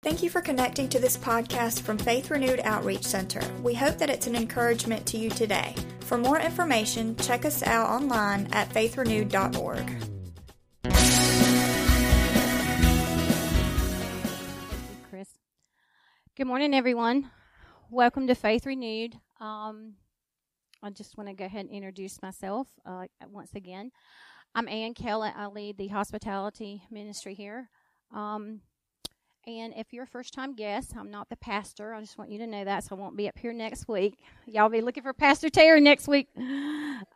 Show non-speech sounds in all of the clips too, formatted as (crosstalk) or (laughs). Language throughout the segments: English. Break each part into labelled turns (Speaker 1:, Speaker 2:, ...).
Speaker 1: Thank you for connecting to this podcast from Faith Renewed Outreach Center. We hope that it's an encouragement to you today. For more information, check us out online at faithrenewed.org.
Speaker 2: Chris. Good morning, everyone. Welcome to Faith Renewed. Um, I just want to go ahead and introduce myself uh, once again. I'm Ann Kellett. I lead the hospitality ministry here. Um, and if you're a first time guest, I'm not the pastor. I just want you to know that, so I won't be up here next week. Y'all be looking for Pastor Terry next week. (gasps)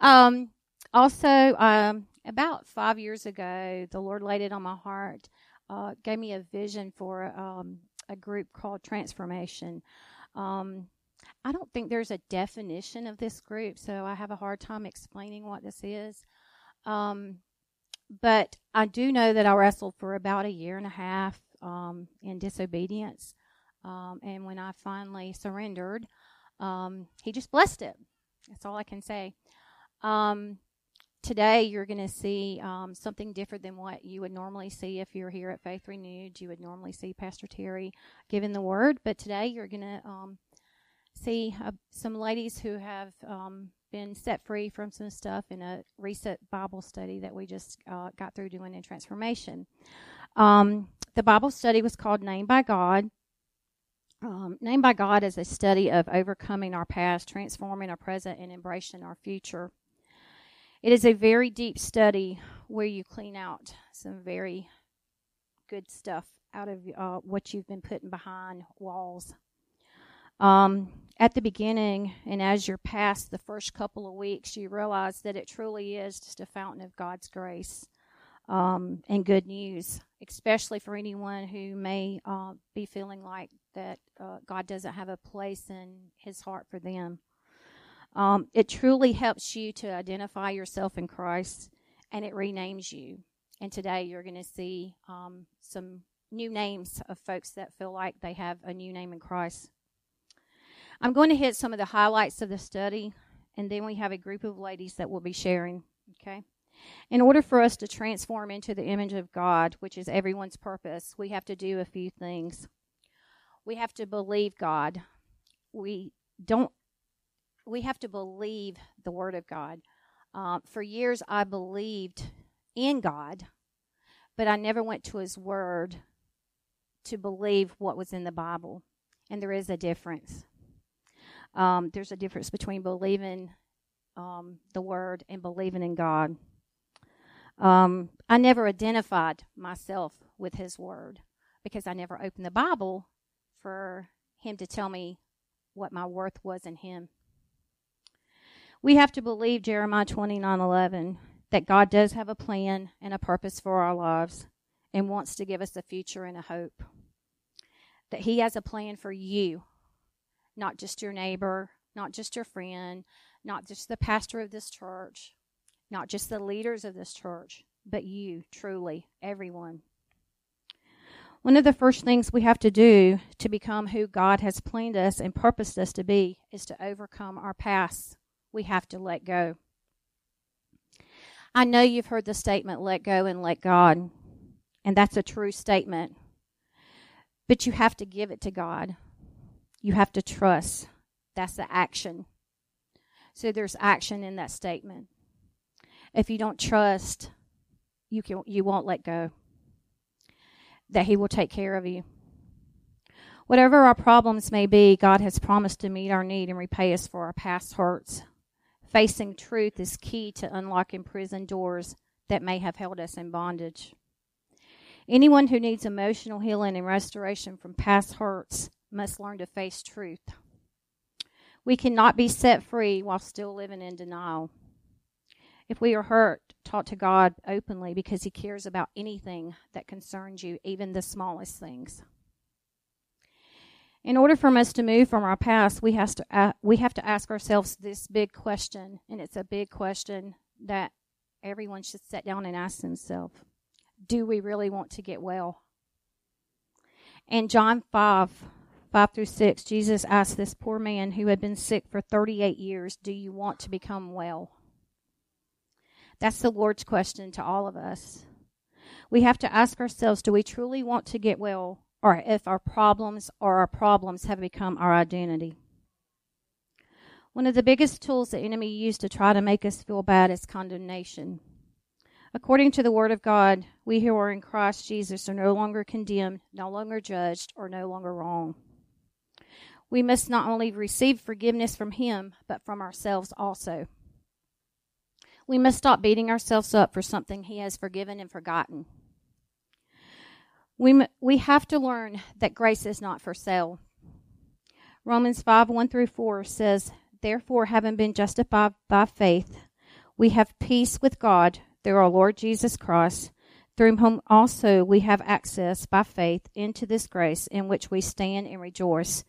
Speaker 2: Um, also, um, about five years ago, the Lord laid it on my heart, uh, gave me a vision for um, a group called Transformation. Um, I don't think there's a definition of this group, so I have a hard time explaining what this is. Um, but I do know that I wrestled for about a year and a half um, in disobedience. Um, and when I finally surrendered, um, he just blessed it. That's all I can say. Um, today, you're going to see um, something different than what you would normally see if you're here at Faith Renewed. You would normally see Pastor Terry giving the word, but today you're going to um, see uh, some ladies who have been set free from some stuff in a recent Bible study that we just uh, got through doing in transformation. Um, the Bible study was called Named by God. Um, Named by God is a study of overcoming our past, transforming our present, and embracing our future. It is a very deep study where you clean out some very good stuff out of uh, what you've been putting behind walls. Um, at the beginning, and as you're past the first couple of weeks, you realize that it truly is just a fountain of God's grace um, and good news, especially for anyone who may uh, be feeling like that uh, God doesn't have a place in His heart for them. Um, it truly helps you to identify yourself in Christ, and it renames you. And today you're going to see um, some new names of folks that feel like they have a new name in Christ. I'm going to hit some of the highlights of the study, and then we have a group of ladies that will be sharing. Okay. In order for us to transform into the image of God, which is everyone's purpose, we have to do a few things. We have to believe God. We don't, we have to believe the Word of God. Uh, for years, I believed in God, but I never went to His Word to believe what was in the Bible. And there is a difference. Um, there's a difference between believing um, the Word and believing in God. Um, I never identified myself with His Word because I never opened the Bible for Him to tell me what my worth was in Him. We have to believe Jeremiah 29 11 that God does have a plan and a purpose for our lives and wants to give us a future and a hope. That He has a plan for you, not just your neighbor, not just your friend, not just the pastor of this church, not just the leaders of this church, but you, truly, everyone. One of the first things we have to do to become who God has planned us and purposed us to be is to overcome our past. We have to let go. I know you've heard the statement, let go and let God, and that's a true statement. But you have to give it to God. You have to trust. That's the action. So there's action in that statement. If you don't trust, you can you won't let go. That he will take care of you. Whatever our problems may be, God has promised to meet our need and repay us for our past hurts. Facing truth is key to unlocking prison doors that may have held us in bondage. Anyone who needs emotional healing and restoration from past hurts must learn to face truth. We cannot be set free while still living in denial. If we are hurt, talk to God openly because He cares about anything that concerns you, even the smallest things. In order for us to move from our past, we, has to, uh, we have to ask ourselves this big question, and it's a big question that everyone should sit down and ask themselves Do we really want to get well? In John 5, 5 through 6, Jesus asked this poor man who had been sick for 38 years, Do you want to become well? That's the Lord's question to all of us. We have to ask ourselves do we truly want to get well or if our problems or our problems have become our identity. One of the biggest tools the enemy used to try to make us feel bad is condemnation. According to the Word of God, we who are in Christ Jesus are no longer condemned, no longer judged, or no longer wrong. We must not only receive forgiveness from Him, but from ourselves also. We must stop beating ourselves up for something He has forgiven and forgotten. We, we have to learn that grace is not for sale. Romans 5 1 through 4 says, Therefore, having been justified by faith, we have peace with God through our Lord Jesus Christ, through whom also we have access by faith into this grace in which we stand and rejoice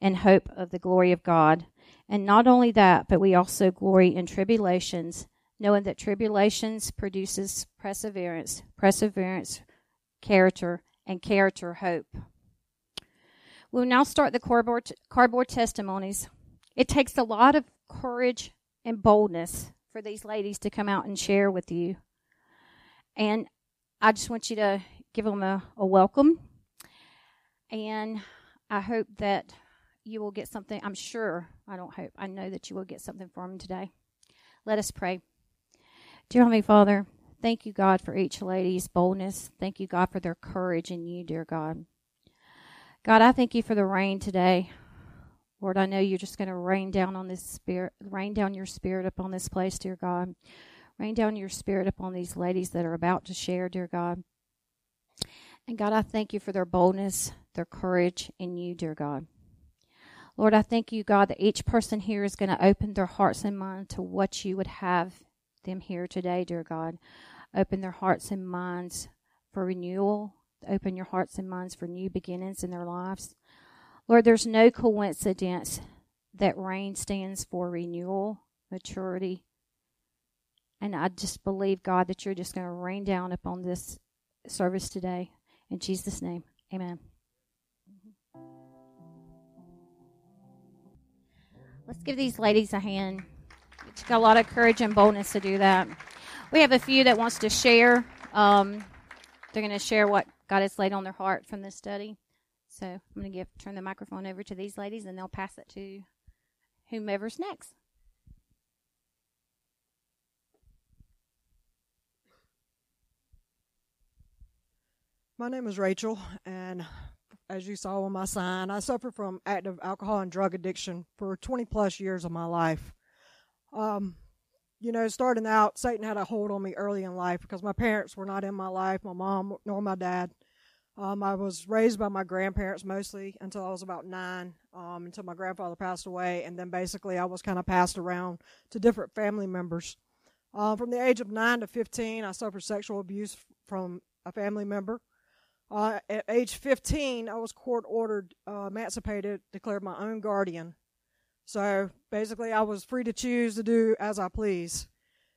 Speaker 2: in hope of the glory of God. And not only that, but we also glory in tribulations, knowing that tribulations produces perseverance, perseverance, character, and character hope. We'll now start the cardboard, cardboard testimonies. It takes a lot of courage and boldness for these ladies to come out and share with you. And I just want you to give them a, a welcome. And I hope that you will get something. I'm sure, I don't hope, I know that you will get something from them today. Let us pray. Dear Heavenly Father, Thank you, God, for each lady's boldness. Thank you, God, for their courage in you, dear God. God, I thank you for the rain today. Lord, I know you're just going to rain down on this spirit, rain down your spirit upon this place, dear God. Rain down your spirit upon these ladies that are about to share, dear God. And God, I thank you for their boldness, their courage in you, dear God. Lord, I thank you, God, that each person here is going to open their hearts and mind to what you would have them here today, dear God. Open their hearts and minds for renewal. Open your hearts and minds for new beginnings in their lives. Lord, there's no coincidence that rain stands for renewal, maturity. And I just believe, God, that you're just going to rain down upon this service today. In Jesus' name, amen. Let's give these ladies a hand. It's got a lot of courage and boldness to do that. We have a few that wants to share. Um, they're going to share what God has laid on their heart from this study. So I'm going to give turn the microphone over to these ladies, and they'll pass it to whomever's next.
Speaker 3: My name is Rachel, and as you saw on my sign, I suffer from active alcohol and drug addiction for 20 plus years of my life. Um, you know, starting out, Satan had a hold on me early in life because my parents were not in my life, my mom nor my dad. Um, I was raised by my grandparents mostly until I was about nine, um, until my grandfather passed away, and then basically I was kind of passed around to different family members. Uh, from the age of nine to 15, I suffered sexual abuse from a family member. Uh, at age 15, I was court ordered, uh, emancipated, declared my own guardian. So basically, I was free to choose to do as I please.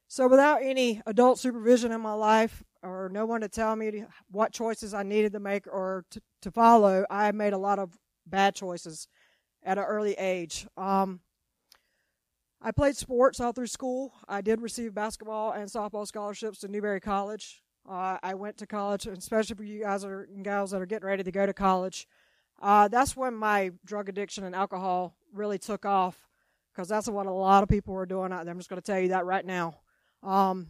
Speaker 3: So without any adult supervision in my life or no one to tell me what choices I needed to make or to, to follow, I made a lot of bad choices at an early age. Um, I played sports all through school. I did receive basketball and softball scholarships to Newberry College. Uh, I went to college, especially for you guys and gals that are getting ready to go to college. Uh, that's when my drug addiction and alcohol really took off because that's what a lot of people are doing out there. I'm just going to tell you that right now. Um,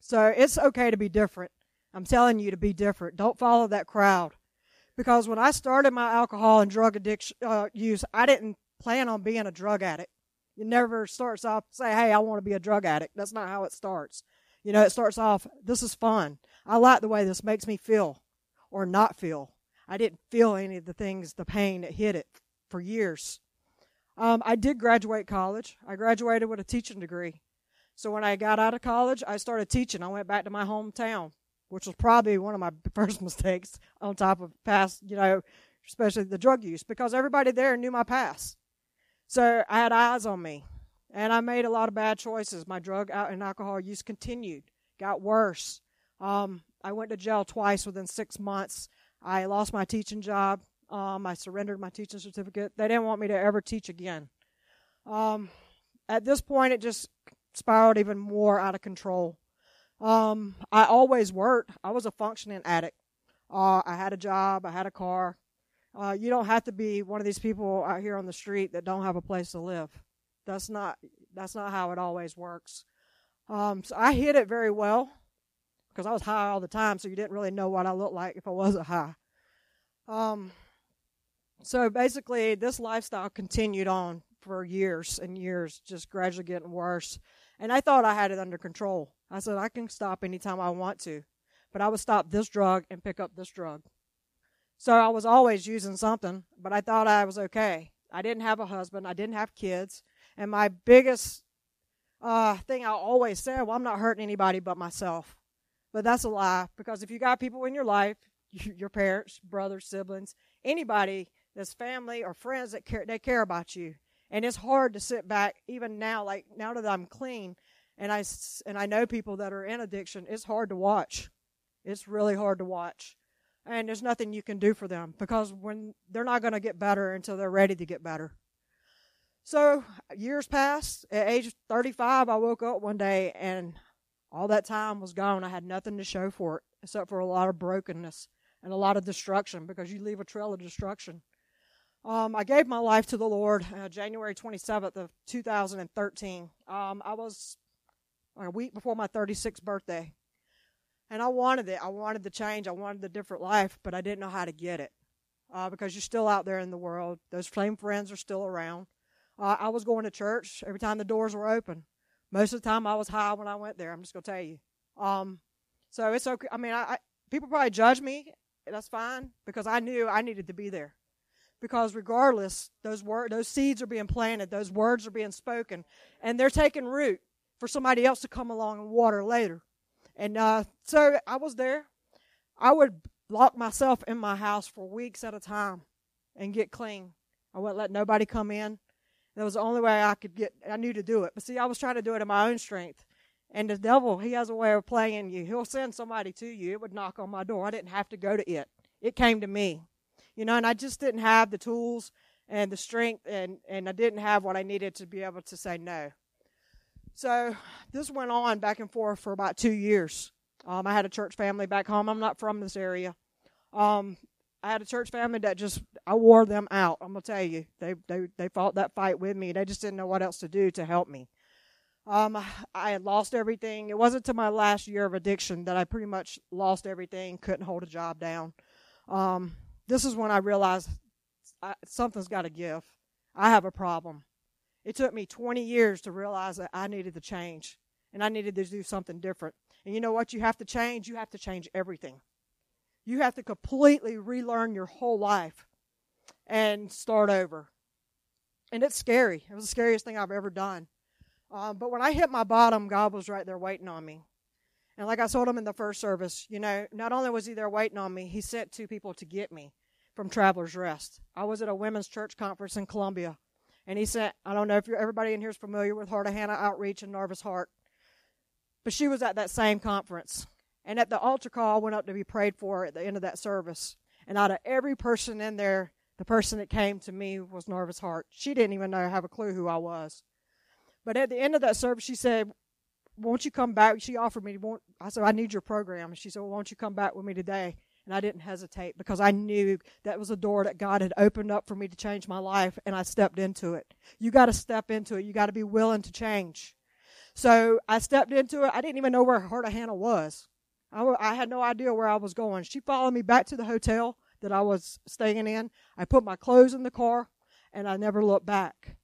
Speaker 3: so it's okay to be different. I'm telling you to be different. Don't follow that crowd. Because when I started my alcohol and drug addiction uh, use, I didn't plan on being a drug addict. It never starts off say, "Hey, I want to be a drug addict." That's not how it starts. You know, it starts off, "This is fun. I like the way this makes me feel, or not feel." I didn't feel any of the things, the pain that hit it for years. Um, I did graduate college. I graduated with a teaching degree. So when I got out of college, I started teaching. I went back to my hometown, which was probably one of my (laughs) first mistakes on top of past, you know, especially the drug use, because everybody there knew my past. So I had eyes on me. And I made a lot of bad choices. My drug and alcohol use continued, got worse. Um, I went to jail twice within six months. I lost my teaching job. Um, I surrendered my teaching certificate. They didn't want me to ever teach again. Um, at this point, it just spiraled even more out of control. Um, I always worked. I was a functioning addict. Uh, I had a job. I had a car. Uh, you don't have to be one of these people out here on the street that don't have a place to live. That's not that's not how it always works. Um, so I hid it very well because I was high all the time, so you didn't really know what I looked like if I wasn't high. Um, so basically, this lifestyle continued on for years and years, just gradually getting worse. And I thought I had it under control. I said, I can stop anytime I want to, but I would stop this drug and pick up this drug. So I was always using something, but I thought I was okay. I didn't have a husband, I didn't have kids, and my biggest uh, thing I always said, well, I'm not hurting anybody but myself. But that's a lie because if you got people in your life, (laughs) your parents, brothers, siblings, anybody that's family or friends that care, they care about you. And it's hard to sit back even now, like now that I'm clean and I, and I know people that are in addiction, it's hard to watch. It's really hard to watch. And there's nothing you can do for them because when they're not going to get better until they're ready to get better. So years passed. At age 35, I woke up one day and all that time was gone. I had nothing to show for it except for a lot of brokenness and a lot of destruction because you leave a trail of destruction. Um, I gave my life to the Lord uh, January 27th of 2013. Um, I was a week before my 36th birthday. And I wanted it. I wanted the change. I wanted the different life, but I didn't know how to get it. Uh, because you're still out there in the world. Those same friends are still around. Uh, I was going to church every time the doors were open. Most of the time, I was high when I went there. I'm just gonna tell you. Um, so it's okay. I mean, I, I people probably judge me. That's fine because I knew I needed to be there. Because regardless, those word, those seeds are being planted, those words are being spoken, and they're taking root for somebody else to come along and water later. And uh, so I was there. I would lock myself in my house for weeks at a time and get clean. I wouldn't let nobody come in. That was the only way I could get, I knew to do it. But see, I was trying to do it in my own strength. And the devil, he has a way of playing you. He'll send somebody to you. It would knock on my door. I didn't have to go to it. It came to me. You know, and I just didn't have the tools and the strength and, and I didn't have what I needed to be able to say no. So this went on back and forth for about two years. Um, I had a church family back home. I'm not from this area. Um, I had a church family that just I wore them out. I'm gonna tell you, they they they fought that fight with me. They just didn't know what else to do to help me. Um, I had lost everything. It wasn't to my last year of addiction that I pretty much lost everything. Couldn't hold a job down. Um, this is when I realized I, something's got to give. I have a problem. It took me 20 years to realize that I needed to change and I needed to do something different. And you know what? You have to change. You have to change everything. You have to completely relearn your whole life and start over. And it's scary. It was the scariest thing I've ever done. Um, but when I hit my bottom, God was right there waiting on me. And like I told him in the first service, you know, not only was he there waiting on me, he sent two people to get me from Traveler's Rest. I was at a women's church conference in Columbia. And he sent, I don't know if everybody in here is familiar with Heart of Hannah Outreach and Nervous Heart, but she was at that same conference. And at the altar call, I went up to be prayed for at the end of that service. And out of every person in there, the person that came to me was Nervous Heart. She didn't even know, have a clue who I was. But at the end of that service, she said, Won't you come back? She offered me, I said, I need your program. And she said, well, Won't you come back with me today? And I didn't hesitate because I knew that was a door that God had opened up for me to change my life, and I stepped into it. You got to step into it. You got to be willing to change. So I stepped into it. I didn't even know where Heart of Hannah was. I, I had no idea where I was going. She followed me back to the hotel that I was staying in. I put my clothes in the car, and I never looked back.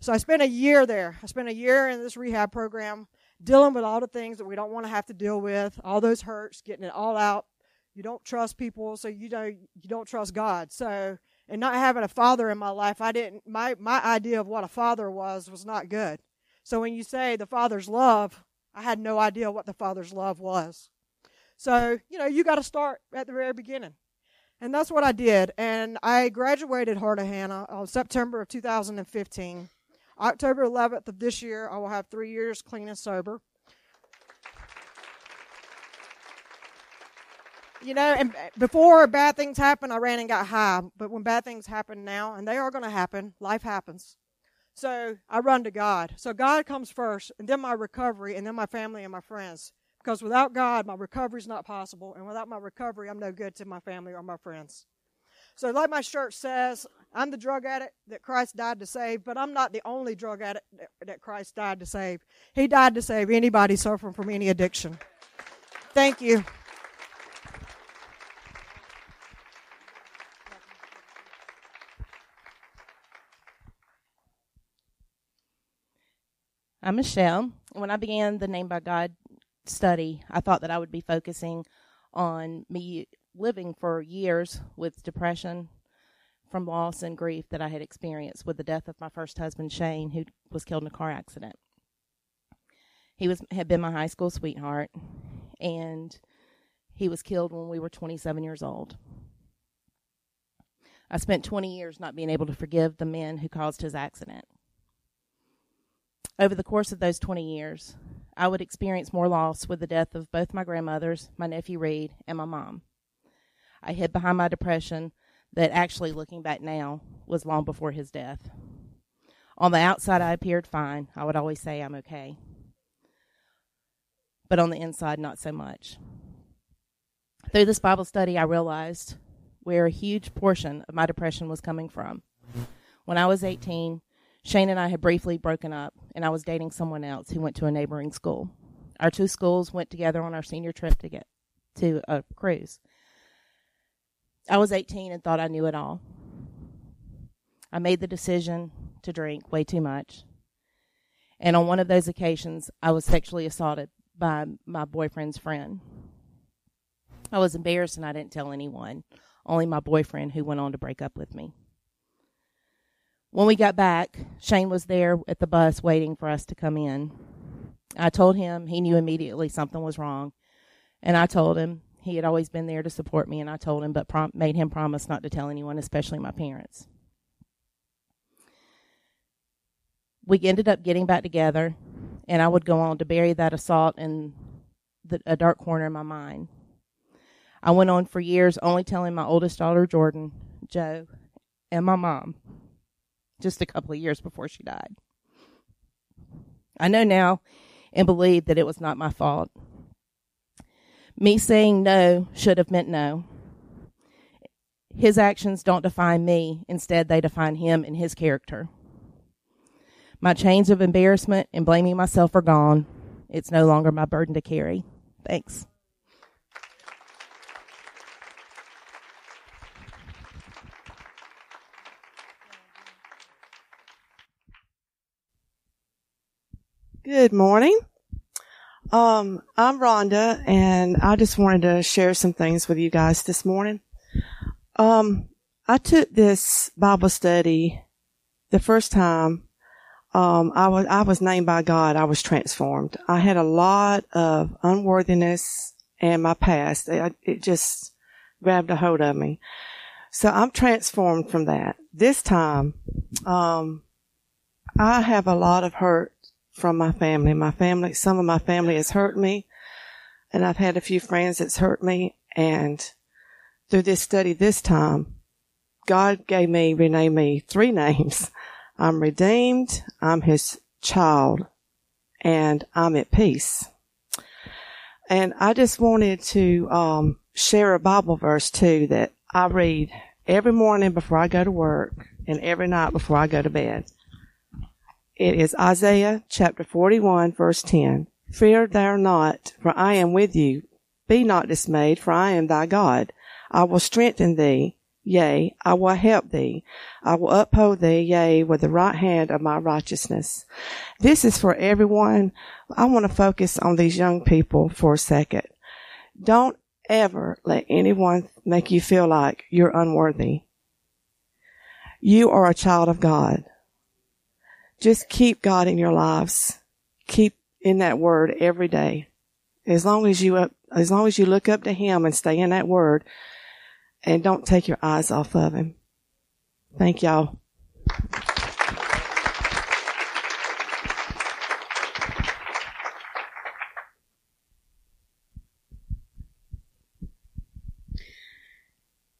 Speaker 3: So I spent a year there. I spent a year in this rehab program dealing with all the things that we don't want to have to deal with, all those hurts, getting it all out. You don't trust people, so you don't you don't trust God. So and not having a father in my life, I didn't my my idea of what a father was was not good. So when you say the father's love, I had no idea what the Father's love was. So, you know, you got to start at the very beginning. And that's what I did. And I graduated Heart of Hannah on September of 2015. October 11th of this year, I will have three years clean and sober. You know, and before bad things happened, I ran and got high. But when bad things happen now, and they are going to happen, life happens. So I run to God. So God comes first, and then my recovery, and then my family and my friends. Because without God, my recovery is not possible, and without my recovery, I'm no good to my family or my friends. So, like my shirt says, I'm the drug addict that Christ died to save, but I'm not the only drug addict that Christ died to save. He died to save anybody suffering from any addiction. Thank you.
Speaker 4: I'm Michelle. When I began the Name by God study, I thought that I would be focusing on me living for years with depression from loss and grief that I had experienced with the death of my first husband Shane who was killed in a car accident. He was had been my high school sweetheart and he was killed when we were 27 years old. I spent 20 years not being able to forgive the men who caused his accident. Over the course of those 20 years, I would experience more loss with the death of both my grandmothers, my nephew Reed, and my mom. I hid behind my depression that actually, looking back now, was long before his death. On the outside, I appeared fine. I would always say I'm okay. But on the inside, not so much. Through this Bible study, I realized where a huge portion of my depression was coming from. When I was 18, Shane and I had briefly broken up, and I was dating someone else who went to a neighboring school. Our two schools went together on our senior trip to get to a cruise. I was 18 and thought I knew it all. I made the decision to drink way too much. And on one of those occasions, I was sexually assaulted by my boyfriend's friend. I was embarrassed and I didn't tell anyone, only my boyfriend who went on to break up with me. When we got back, Shane was there at the bus waiting for us to come in. I told him he knew immediately something was wrong, and I told him he had always been there to support me, and I told him, but prom- made him promise not to tell anyone, especially my parents. We ended up getting back together, and I would go on to bury that assault in the, a dark corner in my mind. I went on for years only telling my oldest daughter, Jordan, Joe, and my mom just a couple of years before she died. I know now and believe that it was not my fault. Me saying no should have meant no. His actions don't define me, instead, they define him and his character. My chains of embarrassment and blaming myself are gone. It's no longer my burden to carry. Thanks.
Speaker 5: Good morning. Um, I'm Rhonda, and I just wanted to share some things with you guys this morning. Um, I took this Bible study the first time. Um, I was I was named by God. I was transformed. I had a lot of unworthiness in my past. It, it just grabbed a hold of me. So I'm transformed from that. This time, um, I have a lot of hurt from my family. My family, some of my family has hurt me, and I've had a few friends that's hurt me. And through this study this time, God gave me, renamed me three (laughs) names. I'm redeemed, I'm his child, and I'm at peace. And I just wanted to um, share a Bible verse too that I read every morning before I go to work and every night before I go to bed. It is Isaiah chapter 41 verse 10. Fear thou not, for I am with you. Be not dismayed, for I am thy God. I will strengthen thee. Yea, I will help thee. I will uphold thee, yea, with the right hand of my righteousness. This is for everyone. I want to focus on these young people for a second. Don't ever let anyone make you feel like you're unworthy. You are a child of God just keep God in your lives. Keep in that word every day. As long as you up, as long as you look up to him and stay in that word and don't take your eyes off of him. Thank y'all.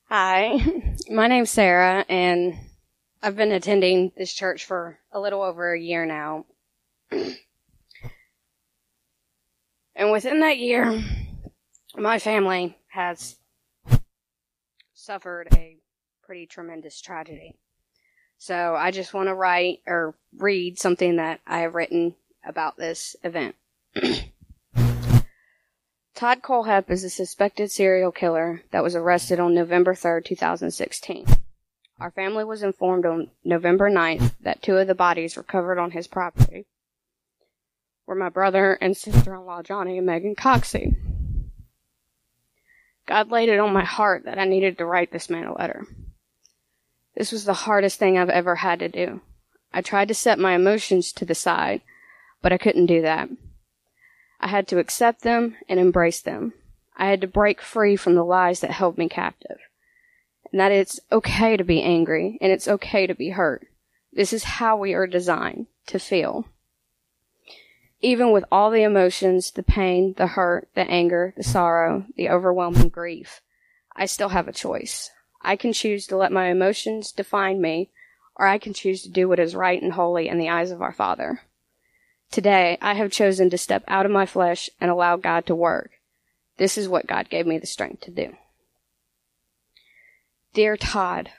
Speaker 6: Hi, (laughs) my name's Sarah and I've been attending this church for a little over a year now. and within that year, my family has suffered a pretty tremendous tragedy. So I just want to write or read something that I have written about this event. (clears throat) Todd Kohlhepp is a suspected serial killer that was arrested on November 3rd, 2016. Our family was informed on November 9th that two of the bodies recovered on his property were my brother and sister-in-law Johnny and Megan Coxie. God laid it on my heart that I needed to write this man a letter. This was the hardest thing I've ever had to do. I tried to set my emotions to the side, but I couldn't do that. I had to accept them and embrace them. I had to break free from the lies that held me captive. And that it's okay to be angry and it's okay to be hurt. This is how we are designed to feel. Even with all the emotions, the pain, the hurt, the anger, the sorrow, the overwhelming grief, I still have a choice. I can choose to let my emotions define me, or I can choose to do what is right and holy in the eyes of our Father. Today, I have chosen to step out of my flesh and allow God to work. This is what God gave me the strength to do. Dear Todd,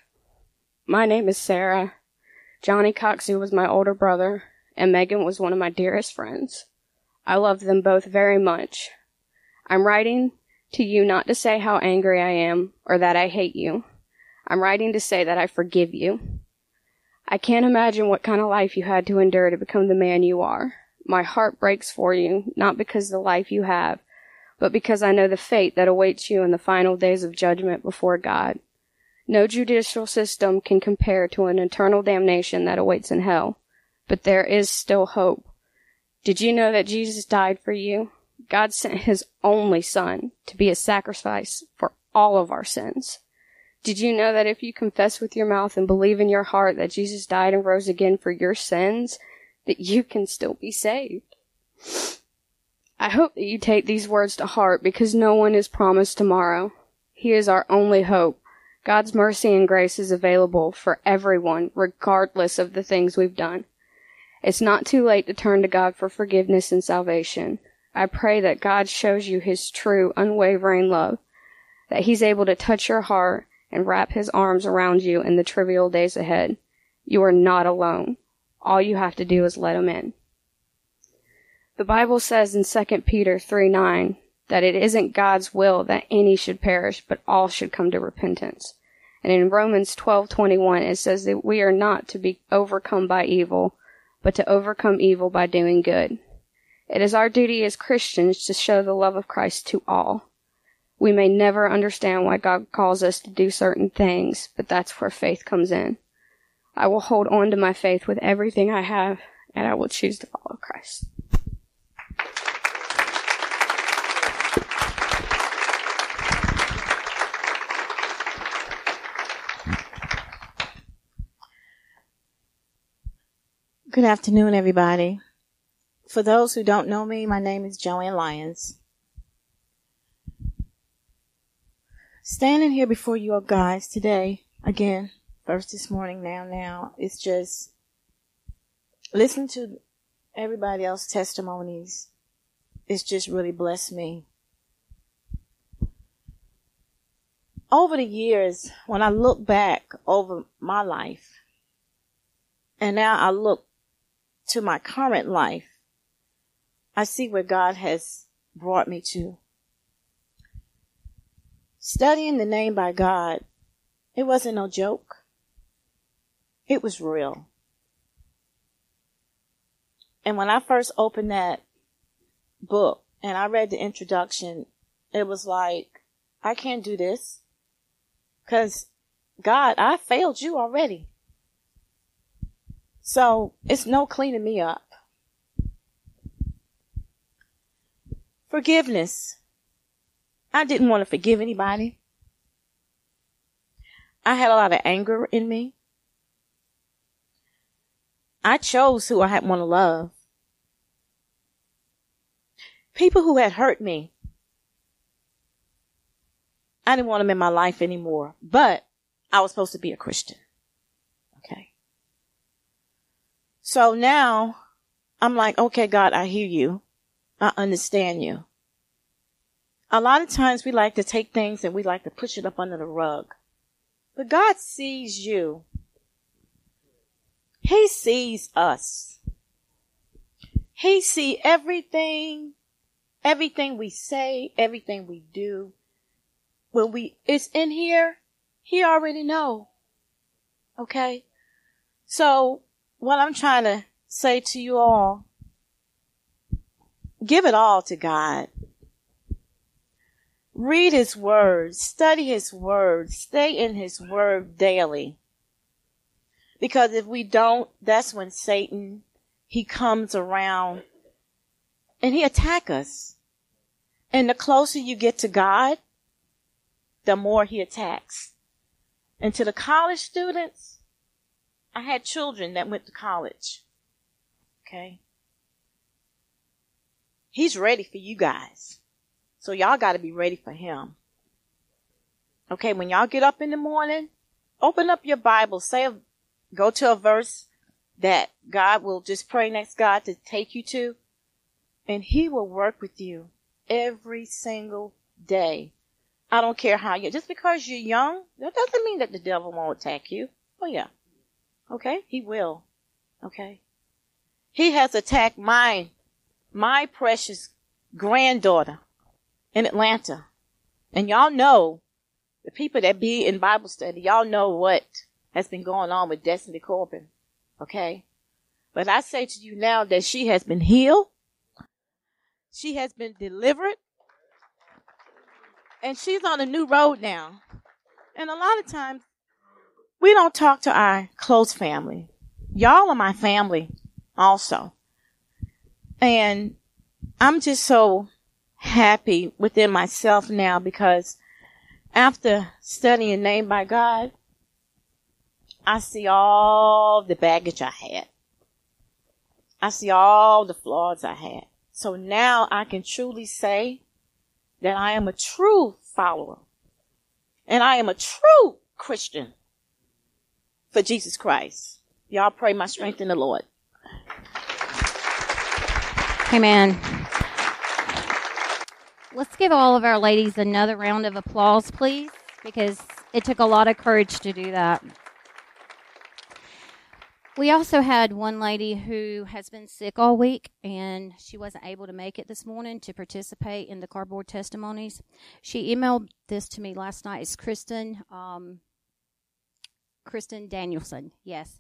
Speaker 6: my name is Sarah. Johnny Coxie was my older brother, and Megan was one of my dearest friends. I love them both very much. I'm writing to you not to say how angry I am or that I hate you. I'm writing to say that I forgive you. I can't imagine what kind of life you had to endure to become the man you are. My heart breaks for you, not because of the life you have, but because I know the fate that awaits you in the final days of judgment before God. No judicial system can compare to an eternal damnation that awaits in hell, but there is still hope. Did you know that Jesus died for you? God sent his only son to be a sacrifice for all of our sins. Did you know that if you confess with your mouth and believe in your heart that Jesus died and rose again for your sins, that you can still be saved? I hope that you take these words to heart because no one is promised tomorrow. He is our only hope. God's mercy and grace is available for everyone, regardless of the things we've done. It's not too late to turn to God for forgiveness and salvation. I pray that God shows you His true, unwavering love, that He's able to touch your heart and wrap His arms around you in the trivial days ahead. You are not alone. All you have to do is let Him in. The Bible says in 2 Peter 3 9 that it isn't God's will that any should perish, but all should come to repentance. And in Romans 12:21 it says that we are not to be overcome by evil, but to overcome evil by doing good. It is our duty as Christians to show the love of Christ to all. We may never understand why God calls us to do certain things, but that's where faith comes in. I will hold on to my faith with everything I have, and I will choose to follow Christ.
Speaker 7: Good afternoon, everybody. For those who don't know me, my name is Joanne Lyons. Standing here before you all guys today, again, first this morning, now, now, it's just listen to everybody else's testimonies. It's just really blessed me. Over the years, when I look back over my life, and now I look to my current life, I see where God has brought me to. Studying the name by God, it wasn't no joke. It was real. And when I first opened that book and I read the introduction, it was like, I can't do this. Cause God, I failed you already. So it's no cleaning me up. Forgiveness. I didn't want to forgive anybody. I had a lot of anger in me. I chose who I had want to love. People who had hurt me. I didn't want them in my life anymore, but I was supposed to be a Christian. Okay. So now I'm like, okay, God, I hear you. I understand you. A lot of times we like to take things and we like to push it up under the rug. But God sees you. He sees us. He see everything, everything we say, everything we do. When we, it's in here, he already know. Okay? So, what I'm trying to say to you all, give it all to God. Read His Word, study His Word, stay in His Word daily. Because if we don't, that's when Satan, he comes around and he attack us. And the closer you get to God, the more he attacks. And to the college students, I had children that went to college. Okay. He's ready for you guys. So y'all got to be ready for him. Okay. When y'all get up in the morning, open up your Bible, say, a, go to a verse that God will just pray next God to take you to, and he will work with you every single day. I don't care how you, just because you're young, that doesn't mean that the devil won't attack you. Oh yeah. Okay. He will. Okay. He has attacked my, my precious granddaughter in Atlanta. And y'all know, the people that be in Bible study, y'all know what has been going on with Destiny Corbin. Okay. But I say to you now that she has been healed. She has been delivered. And she's on a new road now. And a lot of times we don't talk to our close family. Y'all are my family also. And I'm just so happy within myself now because after studying Name by God, I see all the baggage I had. I see all the flaws I had. So now I can truly say that I am a true follower and I am a true Christian for Jesus Christ. Y'all pray my strength in the Lord.
Speaker 2: Amen. Let's give all of our ladies another round of applause, please, because it took a lot of courage to do that. We also had one lady who has been sick all week and she wasn't able to make it this morning to participate in the cardboard testimonies. She emailed this to me last night. It's Kristen, um, Kristen Danielson. Yes.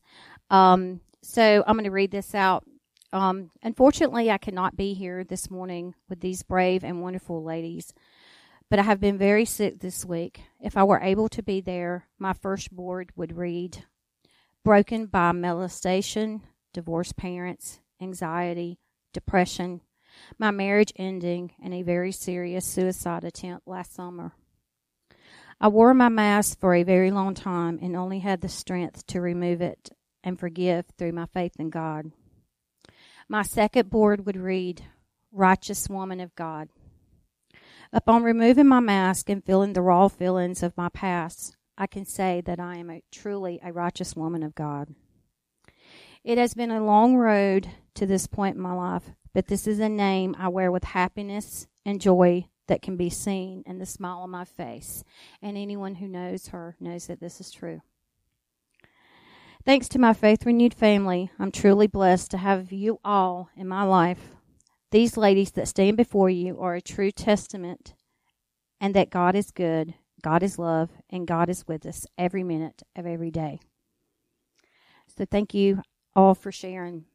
Speaker 2: Um, so I'm going to read this out. Um, unfortunately, I cannot be here this morning with these brave and wonderful ladies, but I have been very sick this week. If I were able to be there, my first board would read broken by molestation, divorced parents, anxiety, depression, my marriage ending, and a very serious suicide attempt last summer. I wore my mask for a very long time and only had the strength to remove it and forgive through my faith in God. My second board would read, Righteous Woman of God. Upon removing my mask and feeling the raw feelings of my past, I can say that I am a, truly a righteous woman of God. It has been a long road to this point in my life, but this is a name I wear with happiness and joy that can be seen in the smile on my face. And anyone who knows her knows that this is true. Thanks to my faith renewed family, I'm truly blessed to have you all in my life. These ladies that stand before you are a true testament and that God is good God is love, and God is with us every minute of every day. So thank you all for sharing.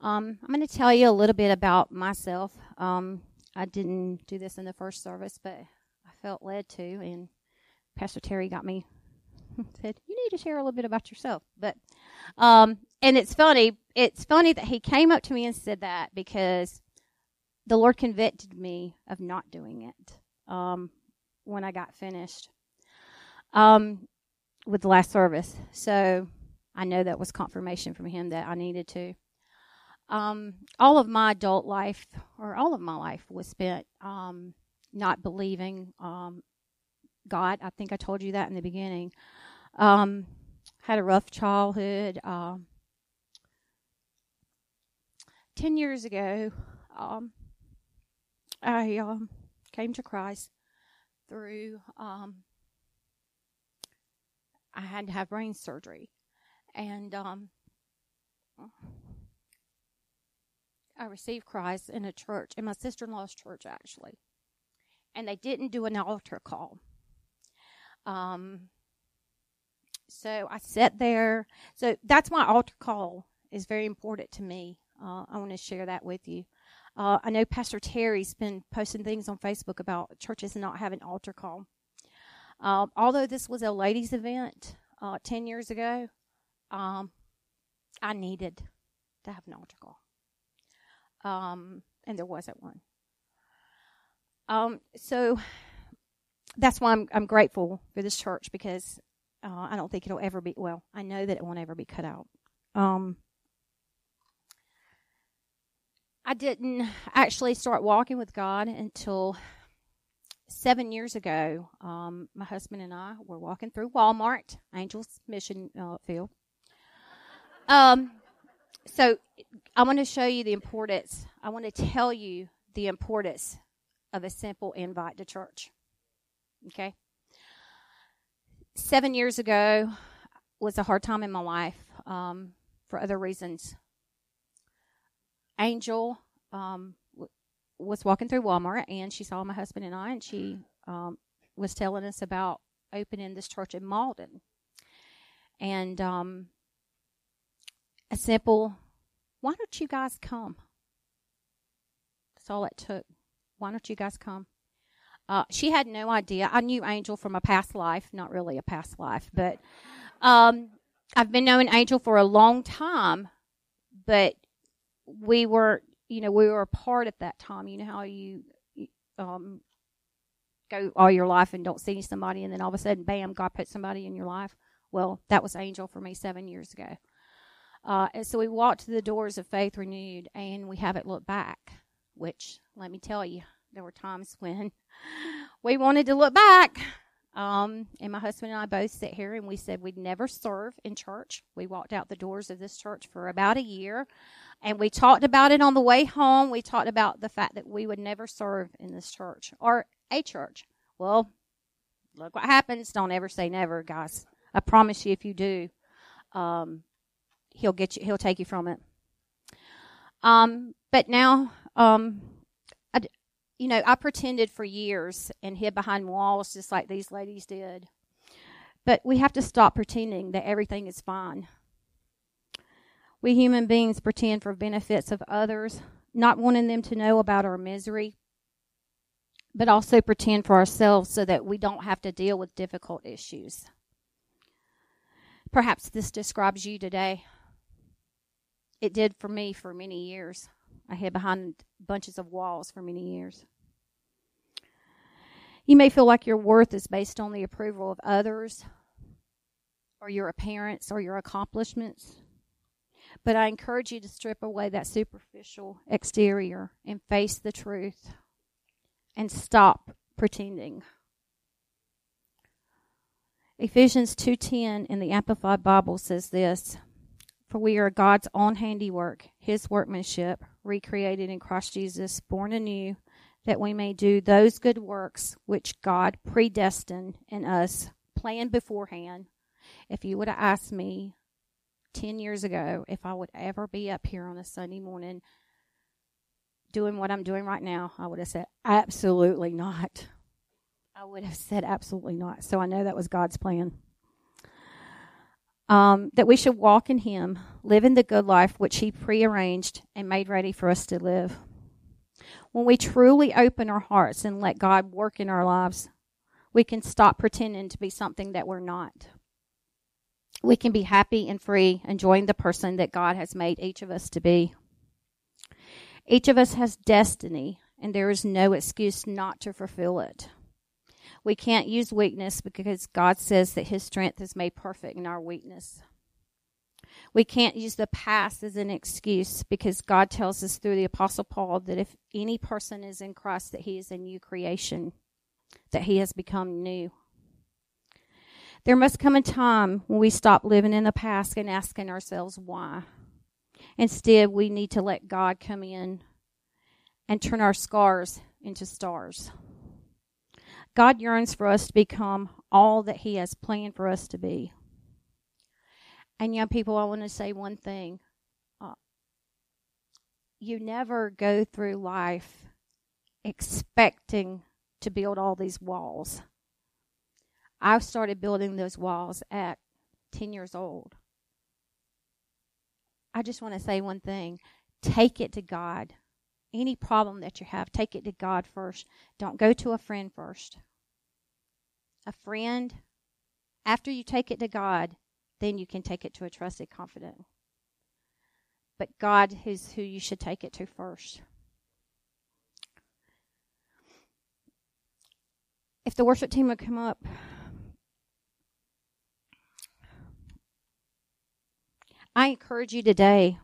Speaker 2: Um, I'm going to tell you a little bit about myself. Um, I didn't do this in the first service, but I felt led to, and Pastor Terry got me (laughs) said you need to share a little bit about yourself. But um, and it's funny. It's funny that he came up to me and said that because the Lord convicted me of not doing it. Um, when I got finished um, with the last service. So I know that was confirmation from him that I needed to. Um, all of my adult life, or all of my life, was spent um, not believing um, God. I think I told you that in the beginning. Um, had a rough childhood. Um, ten years ago, um, I came to Christ through um, I had to have brain surgery, and um, I received Christ in a church, in my sister in law's church, actually. And they didn't do an altar call. Um, so I sat there. So that's why altar call is very important to me. Uh, I want to share that with you. Uh, I know Pastor Terry's been posting things on Facebook about churches not having altar call. Um, although this was a ladies' event uh, 10 years ago, um, I needed to have an altar call. Um, and there wasn't one. Um, so that's why I'm, I'm grateful for this church because uh, I don't think it'll ever be, well, I know that it won't ever be cut out. Um, I didn't actually start walking with God until seven years ago. Um, my husband and I were walking through Walmart, Angels Mission uh, Field. Um, so I want to show you the importance. I want to tell you the importance of a simple invite to church. Okay. Seven years ago was a hard time in my life um, for other reasons. Angel um, w- was walking through Walmart and she saw my husband and I, and she um, was telling us about opening this church in Malden. And um, a simple, why don't you guys come? That's all it took. Why don't you guys come? Uh, she had no idea. I knew Angel from a past life, not really a past life, but um, I've been knowing Angel for a long time, but we were, you know, we were apart at that time. You know how you um, go all your life and don't see somebody, and then all of a sudden, bam, God put somebody in your life. Well, that was Angel for me seven years ago. Uh, and so we walked to the doors of Faith Renewed, and we haven't looked back. Which, let me tell you, there were times (laughs) when we wanted to look back. Um, and my husband and I both sit here and we said we'd never serve in church. We walked out the doors of this church for about a year and we talked about it on the way home. We talked about the fact that we would never serve in this church or a church. Well, look what happens. Don't ever say never, guys. I promise you, if you do, um, he'll get you. He'll take you from it. Um, but now, um, I, you know, I pretended for years and hid behind walls just like these ladies did. But we have to stop pretending that everything is fine. We human beings pretend for benefits of others, not wanting them to know about our misery, but also pretend for ourselves so that we don't have to deal with difficult issues. Perhaps this describes you today. It did for me for many years. I hid behind bunches of walls for many years. You may feel like your worth is based on the approval of others, or your appearance, or your accomplishments. But I encourage you to strip away that superficial exterior and face the truth and stop pretending. Ephesians 2:10 in the Amplified Bible says this, for we are God's own handiwork, his workmanship, recreated in Christ Jesus, born anew, that we may do those good works which God predestined in us, planned beforehand. If you would have asked me 10 years ago if I would ever be up here on a Sunday morning doing what I'm doing right now, I would have said, absolutely not. I would have said, absolutely not. So I know that was God's plan um, that we should walk in Him, living the good life which He prearranged and made ready for us to live. When we truly open our hearts and let God work in our lives, we can stop pretending to be something that we're not. We can be happy and free, enjoying the person that God has made each of us to be. Each of us has destiny, and there is no excuse not to fulfill it. We can't use weakness because God says that His strength is made perfect in our weakness. We can't use the past as an excuse because God tells us through the Apostle Paul that if any person is in Christ, that he is a new creation, that he has become new. There must come a time when we stop living in the past and asking ourselves why. Instead, we need to let God come in and turn our scars into stars. God yearns for us to become all that He has planned for us to be. And young people, I want to say one thing. Uh, you never go through life expecting to build all these walls. I started building those walls at 10 years old. I just want to say one thing take it to God. Any problem that you have, take it to God first. Don't go to a friend first. A friend, after you take it to God, then you can take it to a trusted confidant. But God is who you should take it to first. If the worship team would come up. I encourage you today,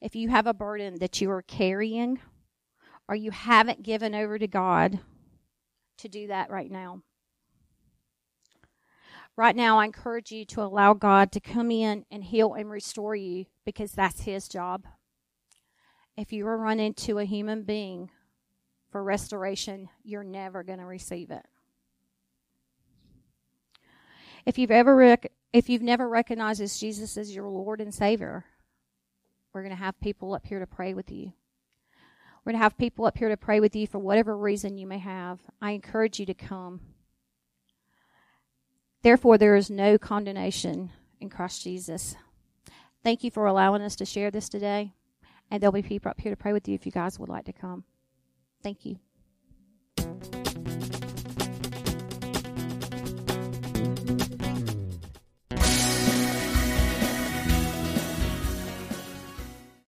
Speaker 2: if you have a burden that you are carrying or you haven't given over to God, to do that right now. Right now, I encourage you to allow God to come in and heal and restore you because that's His job. If you are running to a human being for restoration, you're never going to receive it. If you've ever rec- if you've never recognized Jesus as your Lord and Savior, we're going to have people up here to pray with you. We're going to have people up here to pray with you for whatever reason you may have. I encourage you to come. Therefore, there is no condemnation in Christ Jesus. Thank you for allowing us to share this today. And there'll be people up here to pray with you if you guys would like to come. Thank you. Thank you.